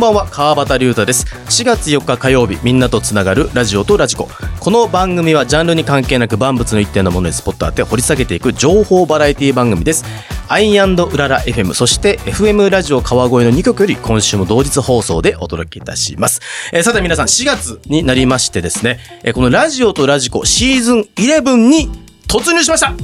んばんは川端龍太です。4月4日火曜日みんなとつながるラジオとラジコ。この番組はジャンルに関係なく万物の一定のものにスポット当て掘り下げていく情報バラエティ番組です。アイうらら FM そして FM ラジオ川越の2曲より今週も同日放送でお届けいたします、えーさて皆さん4月になりましてですね、えーこのラジオとラジコシーズン11に突入しました。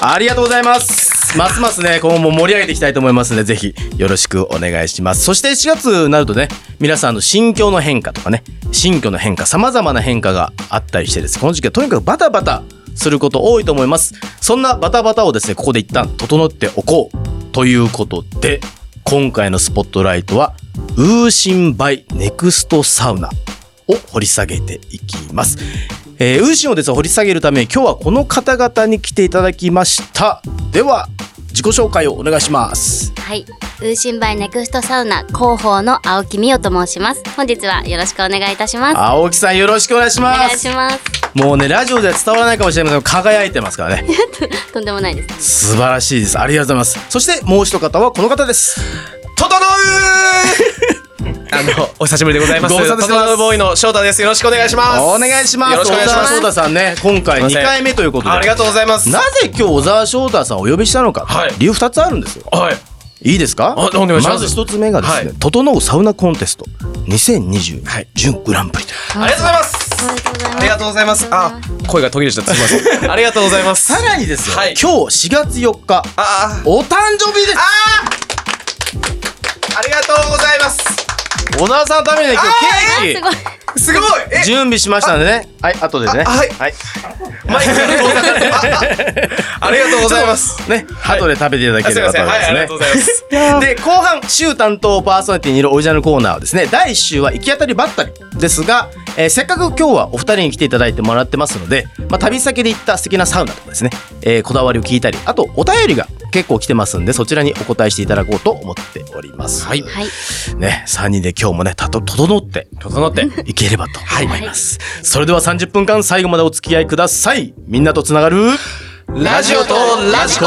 ありがとうございます。ますますね、今後も盛り上げていきたいと思いますので、ぜひよろしくお願いします。そして4月になるとね、皆さんの心境の変化とかね、心境の変化、様々な変化があったりしてですね、この時期はとにかくバタバタすること多いと思います。そんなバタバタをですね、ここで一旦整っておこうということで、今回のスポットライトは、ウーシンバイネクストサウナを掘り下げていきます。えー、ウーシンをですね掘り下げるために今日はこの方々に来ていただきましたでは自己紹介をお願いしますはい、ウーシンバイネクストサウナ広報の青木美代と申します。本日はよろしくお願いいたします。青木さんよろしくお願いしおます願いします。もうねラジオでは伝わらないかもしれませんが輝いてますからね とんでもないです。素晴らしいですありがとうございますそしてもう一方はこの方です整うあの、お久しぶりでございます。ご無沙汰してます整うボーイの翔太です。よろしくお願いします。お願いしますよろしくお願いします翔太さんね今回2すいません回目ということでありがとうございます。なぜ今日小沢翔太さんをお呼びしたのか、はい理由2つあるんですよはい。いいですか？あお願いしますず一つ目がですね、はい整うサウナコンテスト2022はい準グランプリありがとうございます。ありがとうございます。ありがとうございます。あ、声が途切れちゃってすみません。ありがとうございます。さらにですよ、はい今日4月4日あお誕生日ですあ、ありがとうございます。小沢さんのためにね今日ケーすごい。キすごい。え、準備しましたんでねはい後でねあはいはいマイクが遠ざかって。ありがとうございます。ね、後で食べていただけ。ればと思いはい、ありがますとうございます。ね。で後半週担当パーソナリティにいるオリジナルコーナーはですね第1週は行き当たりばったりですが、えーせっかく今日はお二人に来ていただいてもらってますので、まあ、旅先で行った素敵なサウナとかですね、えーこだわりを聞いたりあとお便りが結構来てますんでそちらにお答えしていただこうと思っております。はいはい。ね、3人で今日もねたと整って整って。いければと思います、それでは30分間最後までお付き合いくださいみんなとつながるラジオとラジコ。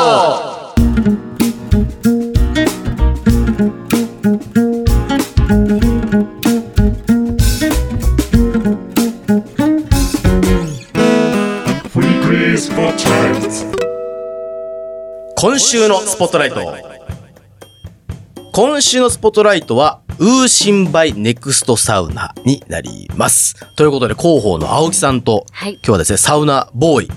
今週のスポットライト。今週のスポットライトはウーシンバイネクストサウナになります。ということで広報の青木さんと、はい。今日はですねサウナボーイ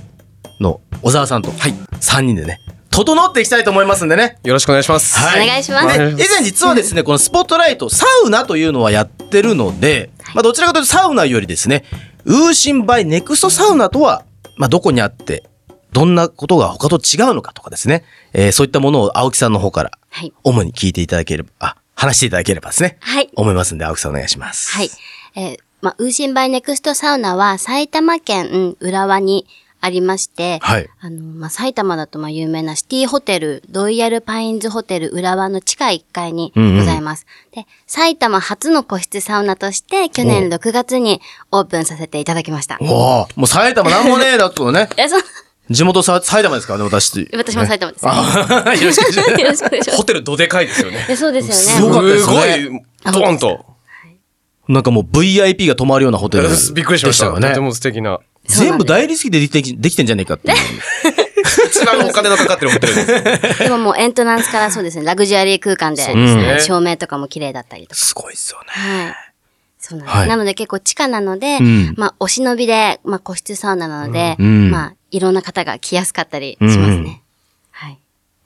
の小沢さんと、はい、3人でね整っていきたいと思いますんでねよろしくお願いします。はいお願いしますで以前実はですね、このスポットライト、サウナというのはやってるので、まあどちらかというとサウナよりですね、ウーシンバイネクストサウナとは、まあどこにあって、どんなことが他と違うのかとかですね、えーそういったものを青木さんの方からはい。主に聞いていただければ、あ、話していただければですね、はい。思いますんで、青木さんお願いします。はい。えーまあ、ウーシンバイネクストサウナは埼玉県浦和にありまして、はいあの、まあ、埼玉だとまあ有名なシティホテル、ロイヤルパインズホテル浦和の地下1階にございます。で、埼玉初の個室サウナとして去年6月にオープンさせていただきました。おおもう埼玉なんもねえだとね、え、そう、地元さ埼玉ですからね、私。私も埼玉です。あ よろしくお願いします。よろしくお願いしますホテルどでかいですよね。え。そうですよね。すごかったですねすごい、ドンと。なんかもう VIP が泊まるようなホテルで びっくりしました。よねとて。も素敵な。全部大理石でできてできてんじゃねえかっていう。一番お金のかかってるホテルです。でももうエントランスからそうですね、ラグジュアリー空間で、ね照明とかも綺麗だったりとか。すごいっすよね。はい。そうなんです。はいなので結構地下なので、んまあ、お忍びで、まあ、個室サウナなので、うんまあ、いろんな方が来やすかったりしますね。うんはい。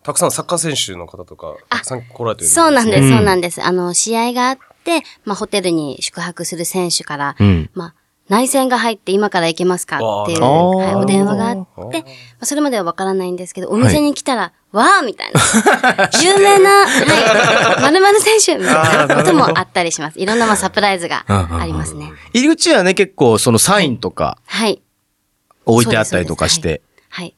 たくさんサッカー選手の方とか、たくさん来られてる。そうなんです、うんそうなんです。あの、試合があって、まあ、ホテルに宿泊する選手から、うんまあ、内線が入って今から行けますかっていう、はい、お電話があって、まあ、それまではわからないんですけど、お店に来たらわーみたいな。有名な、はい、〇〇選手みたいなこともあったりします。いろんなまあサプライズがありますね。入り口はね、結構そのサインとかはい。置いてあったりとかして。はい。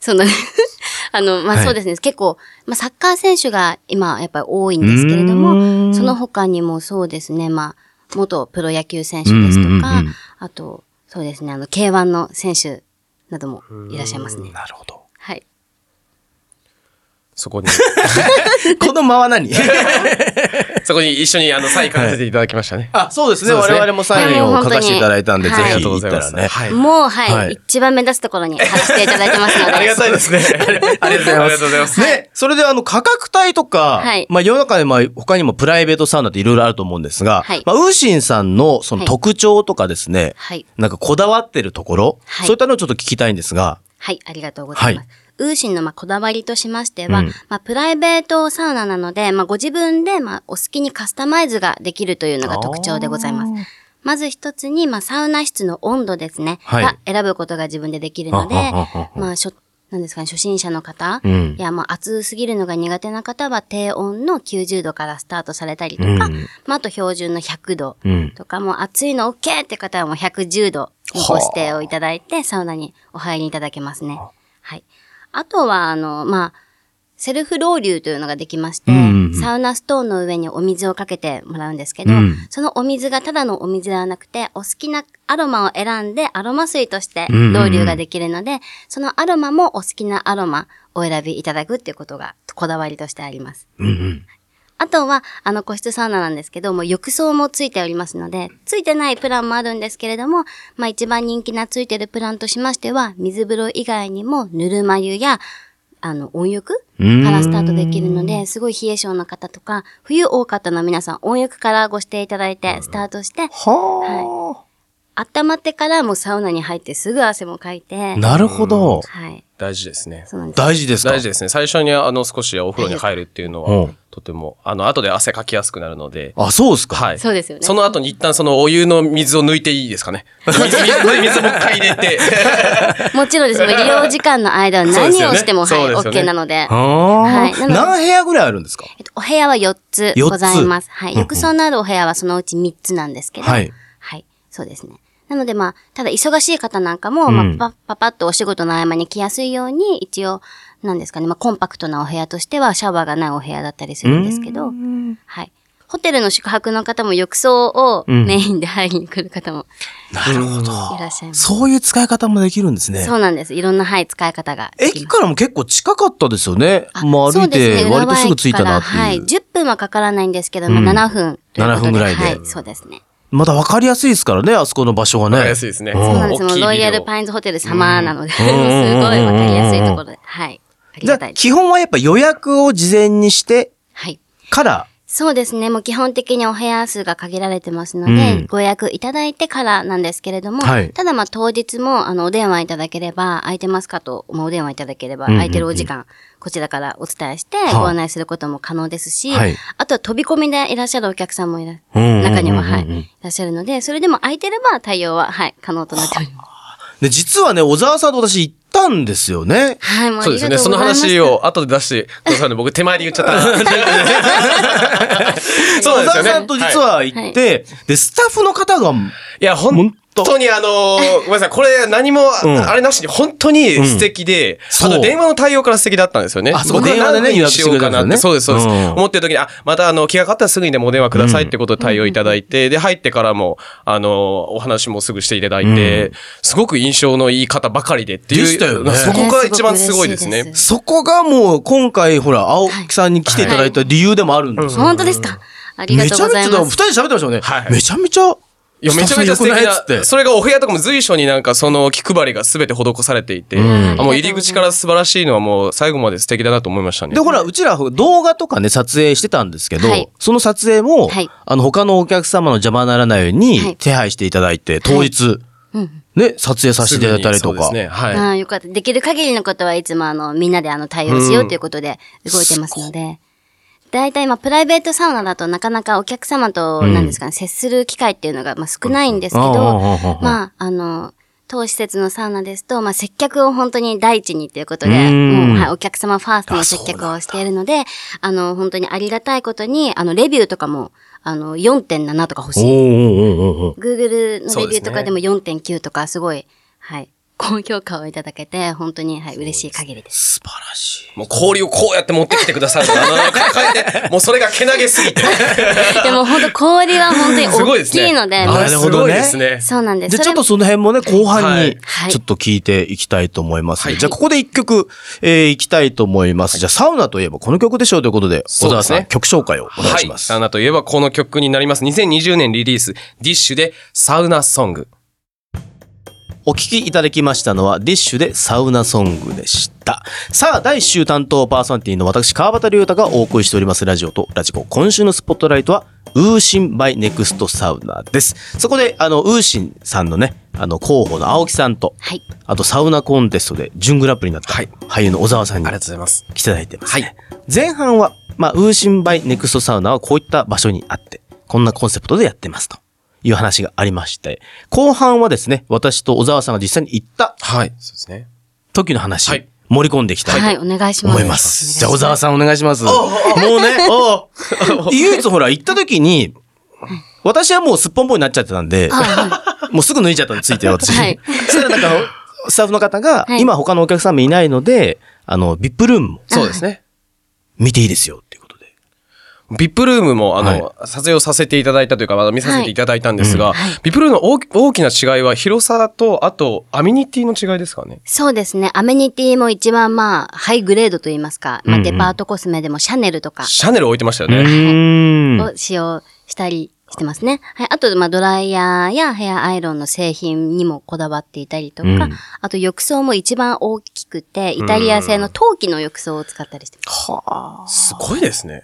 そうなんです。あの、まはいあそうですね。結構、まあサッカー選手が今やっぱり多いんですけれども、んその他にもそうですね。まあ、元プロ野球選手ですとかあと、そうですね。あの、K1 の選手などもいらっしゃいますね。なるほど。はい。そこに、この間は何？そこに一緒にあの、サイン書かせていただきましたね。あ、そうですね。そうですね我々もサインを書かせていただいたんで、ぜはいひありがとうご行ったらね。ざい。もう、はい、はい一番目立つところに貼らせていただいてますので。ありがたいですね。ありがとうございます。ありがとうございます。ね、それであの価格帯とか、はいまあ世の中でまあ他にもプライベートサウナっていろいろあると思うんですが、はいまあウーシンさんのそのはい特徴とかですね、はい。なんかこだわってるところ、はいそういったのをちょっと聞きたいんですが、はい、ありがとうございます。ウーシンのまあこだわりとしましては、うんまあ、プライベートサウナなので、まあ、ご自分でまあお好きにカスタマイズができるというのが特徴でございます。まず一つに、まあ、サウナ室の温度ですね、はい。が選ぶことが自分でできるのではははは、まあ、しょなんですかね、初心者の方、うん。いや、まあ、暑すぎるのが苦手な方は、低温の90度からスタートされたりとか、うん。まあ、あと標準の100度うん。とか、もう暑いの OK って方はもう110度にご指定をいただいて、サウナにお入りいただけますね。はい。あとは、あの、まあ、セルフロウリュというのができまして、うんうんうん。サウナストーンの上にお水をかけてもらうんですけど、うん。そのお水がただのお水ではなくて、お好きなアロマを選んでアロマ水としてうんうんうん。ロウリュができるので、そのアロマもお好きなアロマをお選びいただくっていうことがこだわりとしてあります。うんうんあとは、あの、個室サウナなんですけども、浴槽もついておりますので、ついてないプランもあるんですけれども、まあ一番人気なついてるプランとしましては、水風呂以外にも、ぬるま湯や、あの、温浴からスタートできるので、すごい冷え性の方とか、冬多かったの皆さん、温浴からご指定いただいて、スタートして、は温まってからもうサウナに入ってすぐ汗もかいて、あ。なるほど。はい。大事ですね。大事ですか？大事ですね。最初にあの少しお風呂に入るっていうのはうん、とても、あの、後で汗かきやすくなるので、あ、そうですか？はい。そうですよねその後に一旦そのお湯の水を抜いていいですかね？水、水、水もう一回入れて。もちろんです。利用時間の間は何をしても、はい、OK なので。あはい何部屋ぐらいあるんですか？えっと、お部屋は4つ四つございます。はい。浴槽のあるお部屋はそのうち3つなんですけど。はい。はい。そうですね。なのでまあ、ただ忙しい方なんかも、うんまあ、パパパッとお仕事の合間に来やすいように、一応、なんですかね、まあ、コンパクトなお部屋としてはシャワーがないお部屋だったりするんですけど、はい。ホテルの宿泊の方も浴槽をうんメインで入りに来る方もなるほど。いらっしゃいます。そういう使い方もできるんですね。そうなんです。いろんな、はい、使い方ができます。駅からも結構近かったですよね。あまあ歩いて割とすぐ着いたなって浦和駅からはい。いう。10分はかからないんですけど、うんまあ7分ということで。7分ぐらいではい、そうですね。まだ分かりやすいですからね、あそこの場所がね。わかりやすいですね。うんそうなんです。もロイヤルパインズホテル様なので、すごいうんわかりやすいところで。はい。ありじゃあがたいです。基本はやっぱ予約を事前にしてはい。から、そうですね。もう基本的にお部屋数が限られてますので、うん。ご予約いただいてからなんですけれども、はい。ただまあ当日もあのお電話いただければ、空いてますかと、まあ、お電話いただければ、空いてるお時間、こちらからお伝えしてはあご案内することも可能ですし、はい。あとは飛び込みでいらっしゃるお客さんもいら、中には、はい、いらっしゃるので、それでも空いてれば対応は、はい、可能となっております。で実はね、小沢さんと私たんですよね。はい、もうあそうですね。その。話を後で出してくださるんで、僕手前で言っちゃった。そうですよね。小沢さんと実は行って、で、スタッフの方が、いや、本当にあのーごめんなさい、これ何も、うん。あれなしに本当に素敵で、そう。あの、電話の対応から素敵だったんですよね。あそう電話でね何分にしようかなって、そうです、そうです。うん。思ってる時に、あ、またあの、気がかかったらすぐにでもお電話くださいってことで対応いただいて、で、入ってからも、あの、お話もすぐしていただいて、すごく印象のいい方ばかりでっていう。でしたよね。そこが一番すごいですね。ねすす。そこがもう今回ほら、青木さんに来ていただいた理由でもあるんですよ。本当ですか？ありがめとちゃめちゃ、うございます。二人で喋ってましたよね。はい。めちゃめちゃ、いや、めちゃめちゃ素敵な。それがお部屋とかも随所になんかその気配りが全て施されていて、んあもう入り口から素晴らしいのはもう最後まで素敵だなと思いましたね。で、ほら、うちら動画とかね、撮影してたんですけど、はいその撮影も、はいあの、他のお客様の邪魔にならないようはにい手配していただいて、当日、うん。ね、撮影させていただいたりとか。そうですね。はい。ああ、よかった。できる限りのことはいつもあの、みんなであの、対応しようということで動いてますので。大体まあ、プライベートサウナだとなかなかお客様と、うんなんですかね、接する機会っていうのがまあ少ないんですけどあ、まあ、あの、当施設のサウナですと、まあ、接客を本当に第一にということで、うん。もう、はい、お客様ファーストの接客をしているので、あの、本当にありがたいことに、あの、レビューとかも、あの、4.7とか欲しい。Google のレビューとかでも4.9とか、すごい、はい、高評価をいただけて、本当に、はい、嬉しい限りです。素晴らしい。もう氷をこうやって持ってきてくださるの。あの、抱えて、もうそれがけなげすぎて。でも本当氷は本当に。大きいので、あなるほどねすごいですね。そうなんです。で、ちょっとその辺もね、後半にちょっと聞いていきたいと思います、はいじゃあ、ここで一曲、えー、いきたいと思います。じゃあ、サウナといえばこの曲でしょうということで、小沢さん、曲紹介をお願いします。はい。サウナといえばこの曲になります。2020年リリース、ディッシュでサウナソング。お聴きいただきましたのは、 DISH でサウナソングでした。さあ、第1週担当パーソナリティの私、川端龍太がお送りしておりますラジオと radiko。今週のスポットライトは、 UUSIN by NEXT SAUNA です。そこで、あの、 UUSINさんのね、あの、候補の青木さんと、はい。あとサウナコンテストで準グランプリになった、はい俳優の小沢さんにありがとうございます。来ていただいてます、ね。前半は、まあ、 UUSIN by NEXT SAUNA はこういった場所にあって、こんなコンセプトでやってますという話がありまして、後半はですね、私と小沢さんが実際に行ったはい。そうですね。時の話、はい盛り込んでいきたいはい、とお願いします。思います。じゃあ小沢さんお願いします。もうね、唯一ほら行った時に、私はもうすっぽんぽんになっちゃってたんで、もうすぐ脱いじゃったんでついて私。はいそしたらなんかスタッフの方が、はい今他のお客さんもいないので、あの、ビップルームもそうですね。見ていいですよVIPルームも、あの、は撮影をさせていただいたというか、まだ見させていただいたんですが、はいはい VIPルームの大き大きな違いは広さと、あと、アメニティの違いですかね？そうですね。アメニティも一番まあ、ハイグレードと言いますか、まあ、デパートコスメでもシャネルとかシャネル置いてましたよね。ーん。を使用したりしてますね。はい。あと、まあ、ドライヤーやヘアアイロンの製品にもこだわっていたりとか、うんあと浴槽も一番大きくて、イタリア製の陶器の浴槽を使ったりしてます。すごいですね。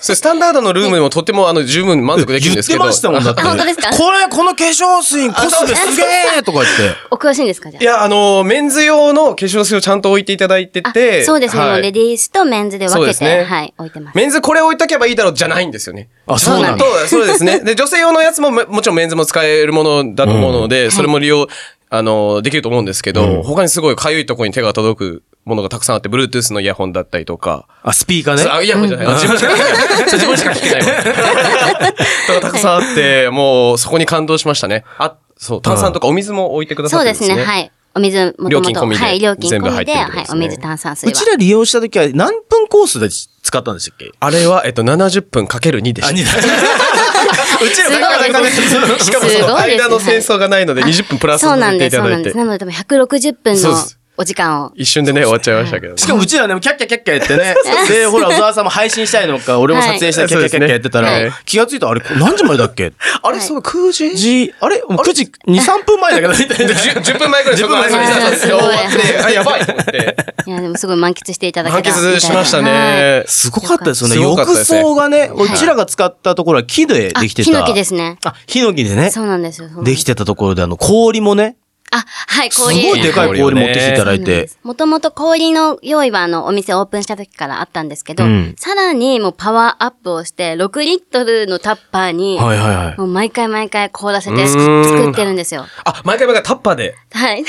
それスタンダードのルームでもとてもあの十分満足できるんですけど。言ってましたもんだって。あ本当ですか？これ、この化粧水、コスメすげえとか言って。お詳しいんですかじゃいや、あの、メンズ用の化粧水をちゃんと置いていただいてあ。て。あそうですね、はいレディースとメンズで分けて、ねはい、置いてます。メンズこれ置いとけばいいだろうじゃないんですよね。あ、そうなんだ。と、そうですね。で、女性用のやつもももちろんメンズも使えるものだと思うので、それも利用、あの、できると思うんですけど、うん他にすごい痒いところに手が届くものがたくさんあって、Bluetooth のイヤホンだったりとか。あ、スピーカーね。あ、イヤホンじゃない。自分しか聞けない。自分しか聞けないわ。とかたくさんあって、もうそこに感動しましたね。あ、そう、炭酸とかお水も置いてくださってるんですね。そうですね、はい。お水、もともと、料金込みではい、料金全部込みで、はい、お水、炭酸水は。うちら利用した時は何分コースで使ったんでしたっけ？あれは、えっと、70分かける2でした。うちらなかなかね、しかもその間の戦争がないので20分プラスさせてそうなんです、いただいてそうなんです。。なので、多分160分のそうですお時間を。一瞬でね、終わっちゃいましたけど。しかもうちらね、キャッキャキャッキャやって ね。で、ほら、小沢さんも配信したいのか、俺も撮影したいキャッキャキャッキャやってたはいら、気がついたら、あれ、何時前だっけ？あれ、そう、9時？じ、あれ？もう ?9 時、2、3分前だけど、みたいな。10, 10分前ぐらいそこ10分前ぐらいそうそうそうすごい終わって、あ、やばいと思って。いや、でもすごい満喫していただけ満た喫しましたね。すごかったですよね。浴槽がね、うちらが使ったところは木であ、できてた。ヒノキですね。あ、ヒノキでね、そうなんですよ。ですきてたところで、あの、氷もね、あ、はい、す氷。ごいでかい氷持ってきていただいて。もともと氷の用意はあの、お店オープンした時からあったんですけど、うんさらにもうパワーアップをして、6リットルのタッパーに、はいはいはい。もう毎回毎回凍らせて作ってるんですよ。あ、毎回毎回タッパーで。はい。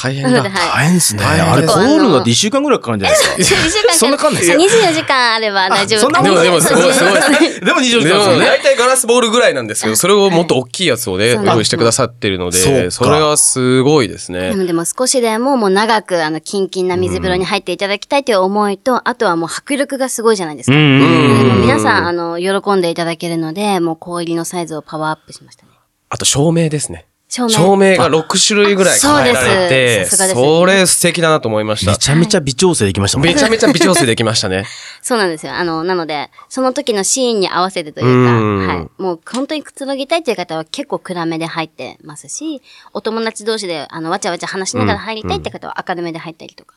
大変だ。大変ですね。あれ、凍るのだって1週間ぐらいかかるんじゃないですか？2週間そんなかかんないです24時間あれば大丈夫。そんなもんでもでもすごいすごいでも24時間ですよね。大体ガラスボールぐらいなんですけど、それをもっと大きいやつをね、用意してくださってるので、かそれはすごいですね。でも少しでももう長くあの、キンキンな水風呂に入っていただきたいという思いと、あとはもう迫力がすごいじゃないですか。皆さん、あの、喜んでいただけるので、もう氷のサイズをパワーアップしましたね。あと照明ですね。照明。照明が6種類ぐらい考えられあそうて、ですさすがですそれ素敵だなと思いましため。ちゃめちゃ微調整できましたもんね。めちゃめちゃ微調整できましたね。そうなんですよ。あの、なので、その時のシーンに合わせてといううんか、はい。もう本当にくつろぎたいという方は結構暗めで入ってますし、お友達同士で、あの、わちゃわちゃ話しながら入りたいって方は明るめで入ったりとか。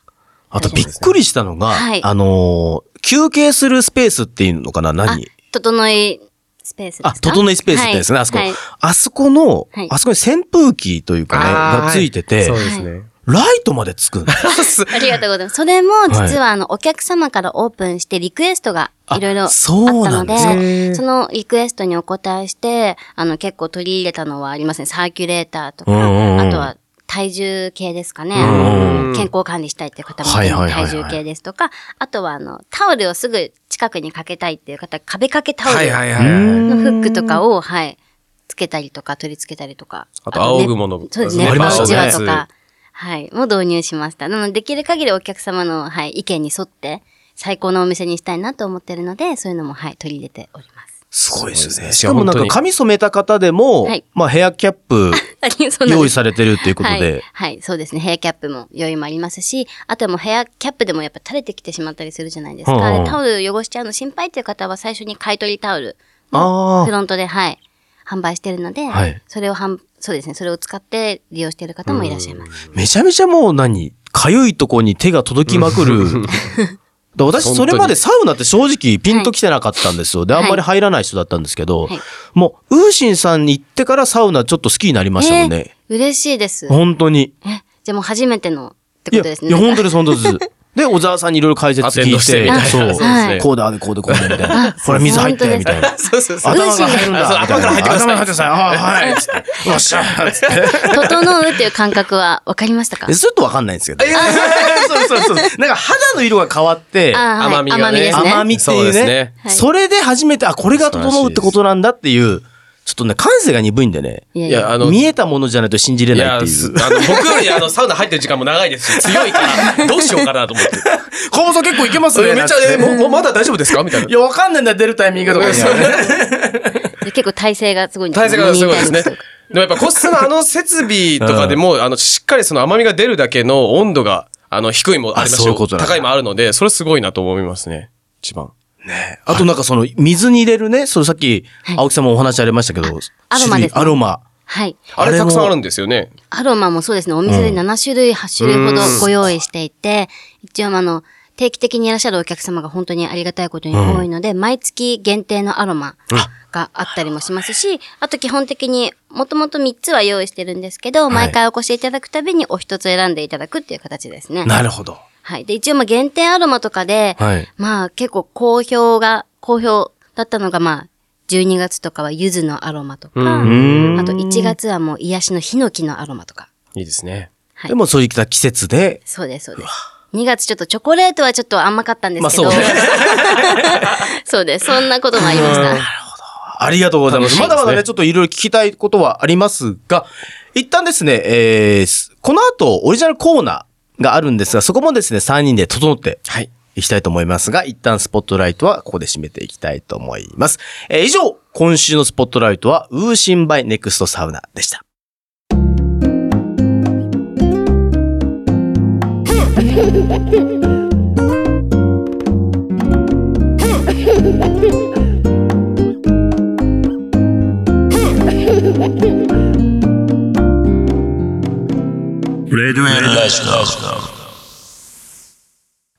あとびっくりしたのが、はいあのー休憩するスペースっていうのかな？あ何、整いスペースですか？あ、整いスペースってですね、あそこ。はいはいあそこの、はいあそこに扇風機というかね、がついてて、そうですね。ライトまでつくんです。ありがとうございます。それも、実は、あの、お客様からオープンして、リクエストがいろいろあったそうなのんですかで、そのリクエストにお答えして、あの、結構取り入れたのはありますね。サーキュレーターとか、うんうんうんあとは、体重計ですかね。うん健康管理したいっていう方も体重計ですとか、あとはあの、タオルをすぐ近くにかけたいっていう方、壁掛けタオル。のフックとかを、はい、つけたりとか、取り付けたりとか。あと仰ぐものねそうですね。ありましたねうちわとか、はい、も導入しました。なので、できる限りお客様の、はい、意見に沿って、最高のお店にしたいなと思ってるので、そういうのも、はい、取り入れております。すごいですね。しかもなんか髪染めた方でも、はいまあヘアキャップ用意されてるっていうことはいで、。はい、そうですね。ヘアキャップも用意もありますし、あとはもうヘアキャップでもやっぱ垂れてきてしまったりするじゃないですか。うんうんでタオル汚しちゃうの心配っていう方は最初に買い取りタオルもフロントで、はい、販売してるので、はいそれを販、そうですね。それを使って利用している方もいらっしゃいます。めちゃめちゃもう何かゆいとこに手が届きまくる。だ私、それまでサウナって正直ピンときてなかったんですよ。で、あんまり入らない人だったんですけど、はいもう、ウーシンさんに行ってからサウナちょっと好きになりましたもんね。えー嬉しいです。本当に。え、じゃあもう初めてのっていや、ことですね。いや、本当です、本当です。で、小沢さんにいろいろ解説聞いてドしてみたい、なそう、そうですねこうだ、こうで、こうで、みたいな。ほら、水入って、みたいな。そうそうそう。頭が入るんだ。そう頭から入ってください頭から入ってください。ああ、はい。よっしゃーつって。整うっていう感覚は分かりましたか？えちょっとわかんないんですけど。そうそうそう。なんか肌の色が変わって、甘みがね甘みですね。甘みっていそううねですね。はいそれで初めて、あ、これが整うってことなんだっていう、ちょっとね、感性が鈍いんでね。いやいや、あの、見えたものじゃないと信じれないっていう。すあの、僕よりあの、サウナ入ってる時間も長いですし、強いから、どうしようかなと思って。小細結構いけますね。めっちゃ、え、もう、もうまだ大丈夫ですか？みたいな。いや、わかんないんだよ、出るタイミングとかに。で結構体勢がすごいんです体勢がすごいですね。でもやっぱ個室のあの設備とかでも、あの、しっかりその甘みが出るだけの温度が、あの、低いもありますあそういうよ。ことなんだ高いもあるので、それすごいなと思いますね。一番。あとなんかその、水に入れるね、そのさっき、青木さんもお話ありましたけど、アロマですねアロマ。はい。あれたくさんあるんですよね。アロマもそうですね。お店で7種類、8種類ほどご用意していて、一応あの、定期的にいらっしゃるお客様が本当にありがたいことに多いので、毎月限定のアロマがあったりもしますし、あと基本的にもともと3つは用意してるんですけど、毎回お越しいただくたびにお一つ選んでいただくっていう形ですね。なるほど。はい。で、一応まあ限定アロマとかで、はいまあ結構好評が、好評だったのがまあ、12月とかは柚子のアロマとか、んあと1月はもう癒しのヒノキのアロマとか。いいですね。はいでもそういった季節で、そうです、そうです。2月ちょっとチョコレートはちょっと甘かったんですけど。まあそうね そうです。そんなこともありました。ありがとうございます。まだまだね、ちょっといろいろ聞きたいことはありますが、一旦ですね、えーすこの後、オリジナルコーナーがあるんですが、そこもですね、3人で整ってはい。いきたいと思いますが、一旦スポットライトはここで締めていきたいと思います。えー以上、今週のスポットライトは、ウーシンバイネクストサウナでした。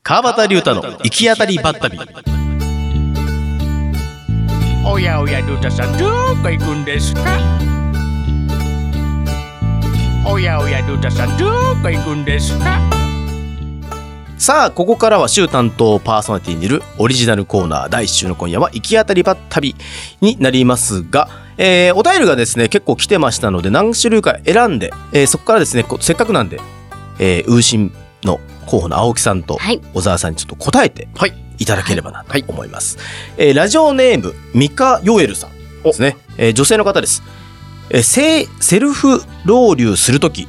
川端龍太の行き当たりばったり。おやおやルータさんどこ行くんですか？おやおやルータさんどこ行くんですか？さあ、ここからは週担当パーソナリティにいるオリジナルコーナー第1週の今夜は行き当たりばったりになりますが、えーお便りがですね、結構来てましたので何種類か選んで、えーそこからですね、こせっかくなんで、えー、ウーシンの候補の青木さんとはい小沢さんにちょっと答えてはい。いただければなと思います。えーラジオネーム、ミカ・ヨエルさんですね。えー女性の方です。えーセセルフロウリュするとき、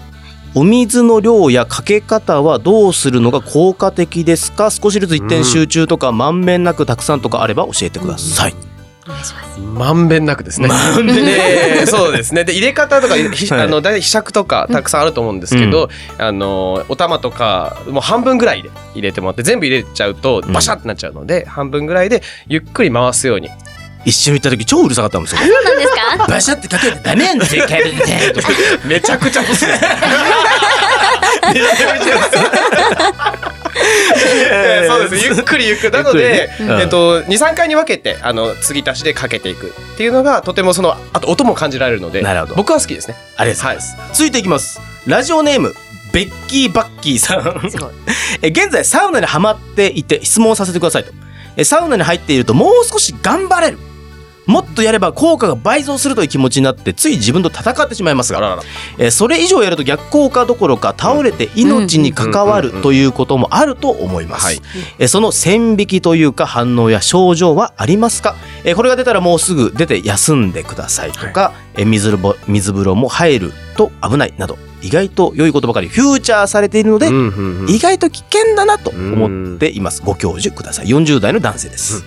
お水の量やかけ方はどうするのが効果的ですか？少しずつ一点集中とか、まんべんなくたくさんとかあれば教えてください。お願いしまんべんなくですね。まんべんなくで、そうですね。で、入れ方とか、ひはいあの、大体ひしゃくとかたくさんあると思うんですけど、あの、お玉とか、もう半分ぐらいで入れてもらって、全部入れちゃうと、バシャってなっちゃうので、半分ぐらいで、ゆっくり回すように。一緒に行った時超うるさかったんですよ。そうなんですか？バシャってかけてダメなんですよ、めちゃくちゃ欲しいです。えーそうですゆっくりゆっくりなので、ねうんえっと、23回に分けてあの継ぎ足しでかけていくっていうのがとてもそのあと音も感じられるのでなるほど僕は好きですねありがとうございます。続いていきます。ラジオネーム、ベッキー・バッキーさん。え現在サウナにハマっていて質問させてくださいと。えサウナに入っているともう少し頑張れる。もっとやれば効果が倍増するという気持ちになってつい自分と戦ってしまいますがえーそれ以上やると逆効果どころか倒れて命に関わるということもあると思います、はい。えーその線引きというか反応や症状はありますか、えーこれが出たらもうすぐ出て休んでくださいとか、えー水風呂水風呂も入ると危ないなど意外と良いことばかりフューチャーされているので、うんうんうん。意外と危険だなと思っています。ご教授ください。40代の男性です、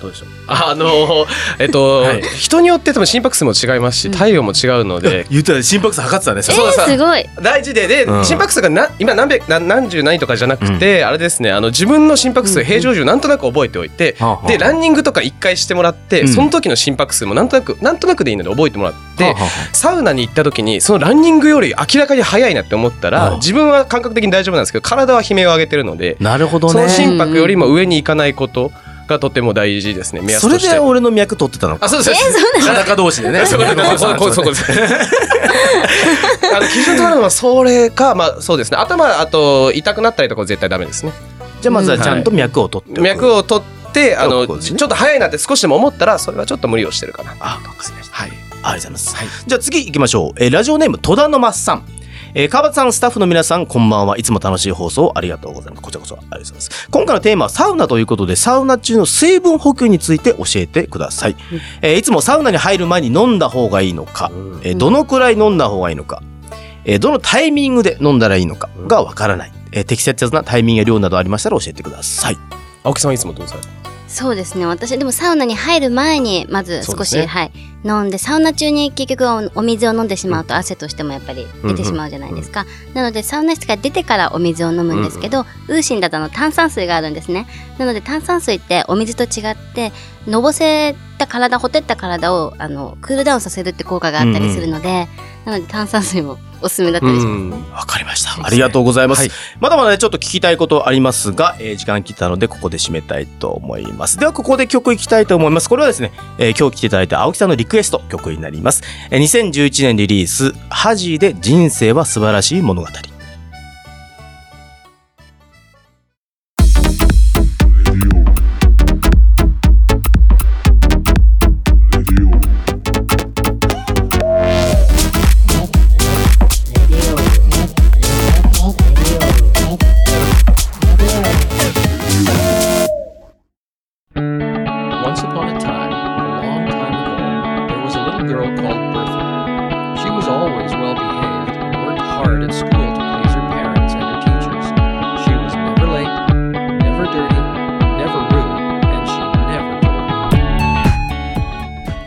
どうでしょう？あのー えっと、はい。人によって多分心拍数も違いますし体温も違うので、言ったら心拍数測ってたねえー、すごい。大事でで、うん。心拍数がな今何百何何十何とかじゃなくて、あれですねあの自分の心拍数、平常時をなんとなく覚えておいて、はあはあ。でランニングとか一回してもらって、うん。その時の心拍数もなんとなくなんとなくでいいので覚えてもらって、サウナに行った時にそのランニングより明らかに速いなって思ったら、うん。自分は感覚的に大丈夫なんですけど体は悲鳴を上げてるので、なるほどね。その心拍よりも上に行かないことがとても大事ですね目安それとして。で俺の脈取ってたのかあそうです。裸同士でねそこそこそこそこです。あの基準となるのはそれかまあそうですね。頭あと痛くなったりとかは絶対ダメですね。じゃあまずはちゃんと脈を取っておく脈を取ってあのそうですねちょっと早いなって少しでも思ったらそれはちょっと無理をしてるかな。あ、わかりました。はい。ありがとうございます。じゃあ次行きましょう。えーラジオネーム、戸田のまっさん。えー、川端さん、スタッフの皆さん、こんばんは。いつも楽しい放送ありがとうございます。こちらこそありがとうございます。今回のテーマはサウナということで、サウナ中の水分補給について教えてください。えーいつもサウナに入る前に飲んだ方がいいのか、えーどのくらい飲んだ方がいいのか、えーどのタイミングで飲んだらいいのかがわからない。えー適切なタイミングや量などありましたら教えてください。青木さんはいつもどうされてそうですね。私でもサウナに入る前にまず少し、ねはい飲んでサウナ中に結局おお水を飲んでしまうと汗としてもやっぱり出てしまうじゃないですか。なのでサウナ室から出てからお水を飲むんですけど、ウーシンだとあの炭酸水があるんですね。なので炭酸水ってお水と違ってのぼせた体ほてった体をあのクールダウンさせるって効果があったりするので、なので炭酸水もおすすめだったりしますね。わかりました。ありがとうございます。はいまだまだね、ちょっと聞きたいことありますが、えー時間切ったので、ここで締めたいと思います。では、ここで曲いきたいと思います。これはですね、えー今日来ていただいた青木さんのリクエスト曲になります。えー2011年リリース、ハジーで人生は素晴らしい物語。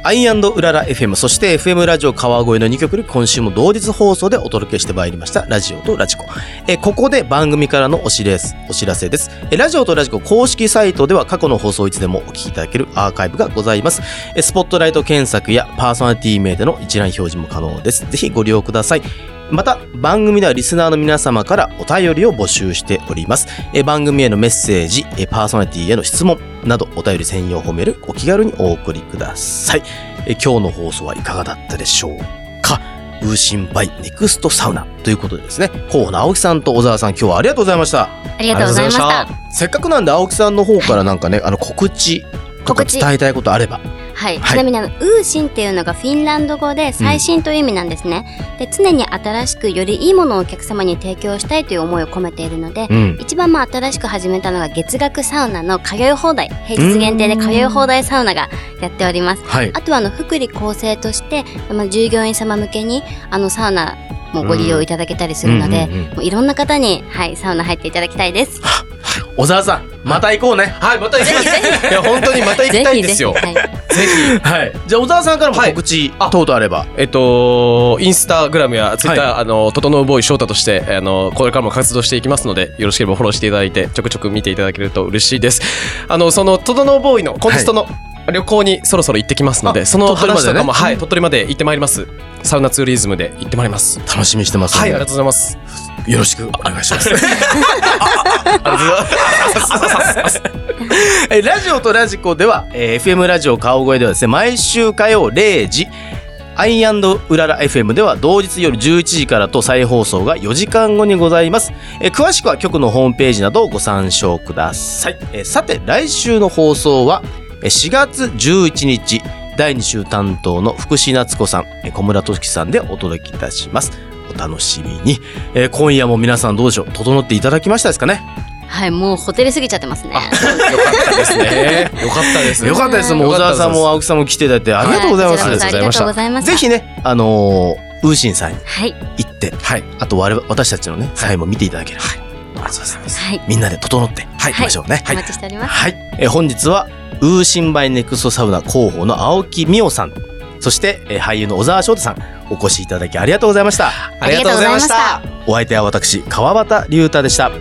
アイウララ FM、そして FM ラジオ川越の2曲で今週も同日放送でお届けしてまいりました、ラジオとラジコ。えここで番組からのお知らせお知らせです。えラジオとラジコ公式サイトでは過去の放送いつでもお聞きいただけるアーカイブがございます。スポットライト検索やパーソナリティ名での一覧表示も可能です。ぜひご利用ください。また、番組ではリスナーの皆様からお便りを募集しております。えー番組へのメッセージ、えーパーソナリティへの質問などお便り専用フォーメールお気軽にお送りください。えー今日の放送はいかがだったでしょうか？ウーシンバイネクストサウナということでですね、候補の青木さんと小沢さん今日はありがとうございました。ありがとうございました。せっかくなんで青木さんの方からなんかね、あの告知とか告知伝えたいことあれば。はい、はいちなみにあのウーシンっていうのがフィンランド語で最新という意味なんですね、で常に新しくよりいいものをお客様に提供したいという思いを込めているので、うん。一番まあ新しく始めたのが月額サウナの通い放題平日限定で通い放題サウナがやっておりますはい。あとはあの福利厚生として、まあ、従業員様向けにあのサウナもご利用いただけたりするので、うんうんうんうんもういろんな方に、はい、サウナ入っていただきたいです。小沢さん、また行こうね。はいまた行きますいや本当にまた行きたいんですよぜひはい。じゃあ小沢さんからもはい告知あ等々あれば。えっと、インスタグラムやツイッター、はあの、整うボーイ翔太として、あの、これからも活動していきますので、よろしければフォローしていただいて、ちょくちょく見ていただけると嬉しいです。あの、その、整うボーイのコンテストの旅行にそろそろ行ってきますので、あその鳥取までね話とかも、はい、鳥取まで行ってまいります。サウナツーリズムで行ってまいります。楽しみにしてますのはい、でありがとうございます。よろしくお願いします。ラジオとラジコでは、えー FM ラジオ川越ではですね毎週火曜0時アイウララ FM では同日夜11時からと再放送が4時間後にございます、えー詳しくは局のホームページなどをご参照ください、えーさて来週の放送は4月11日第2週担当の福士夏子さん、小村俊樹さんでお届けいたします。お楽しみに。えー今夜も皆さんどうでしょう？整っていただきましたですかね？はい、もうホテル過ぎちゃってますね。よかったですね。よかったです。よかったです。もう小沢さんも青木さんも来ていただいてありがとうございます。はこちらこそありがとうございました。ぜひね、あのー、ウーシンさんにはい、行って、はい。あと我々、私たちのね、サインも見ていただければ。はい。ありがとうございます。はい、みんなで整って、はい、行きましょうね。お待ちしております。はい。えー本日は、ウーシンバイネクストサウナ広報の青木美桜さん、そして、えー俳優の小沢翔太さん、お越しいただきありがとうございました。ありがとうございました。お相手は私、川端龍太でした。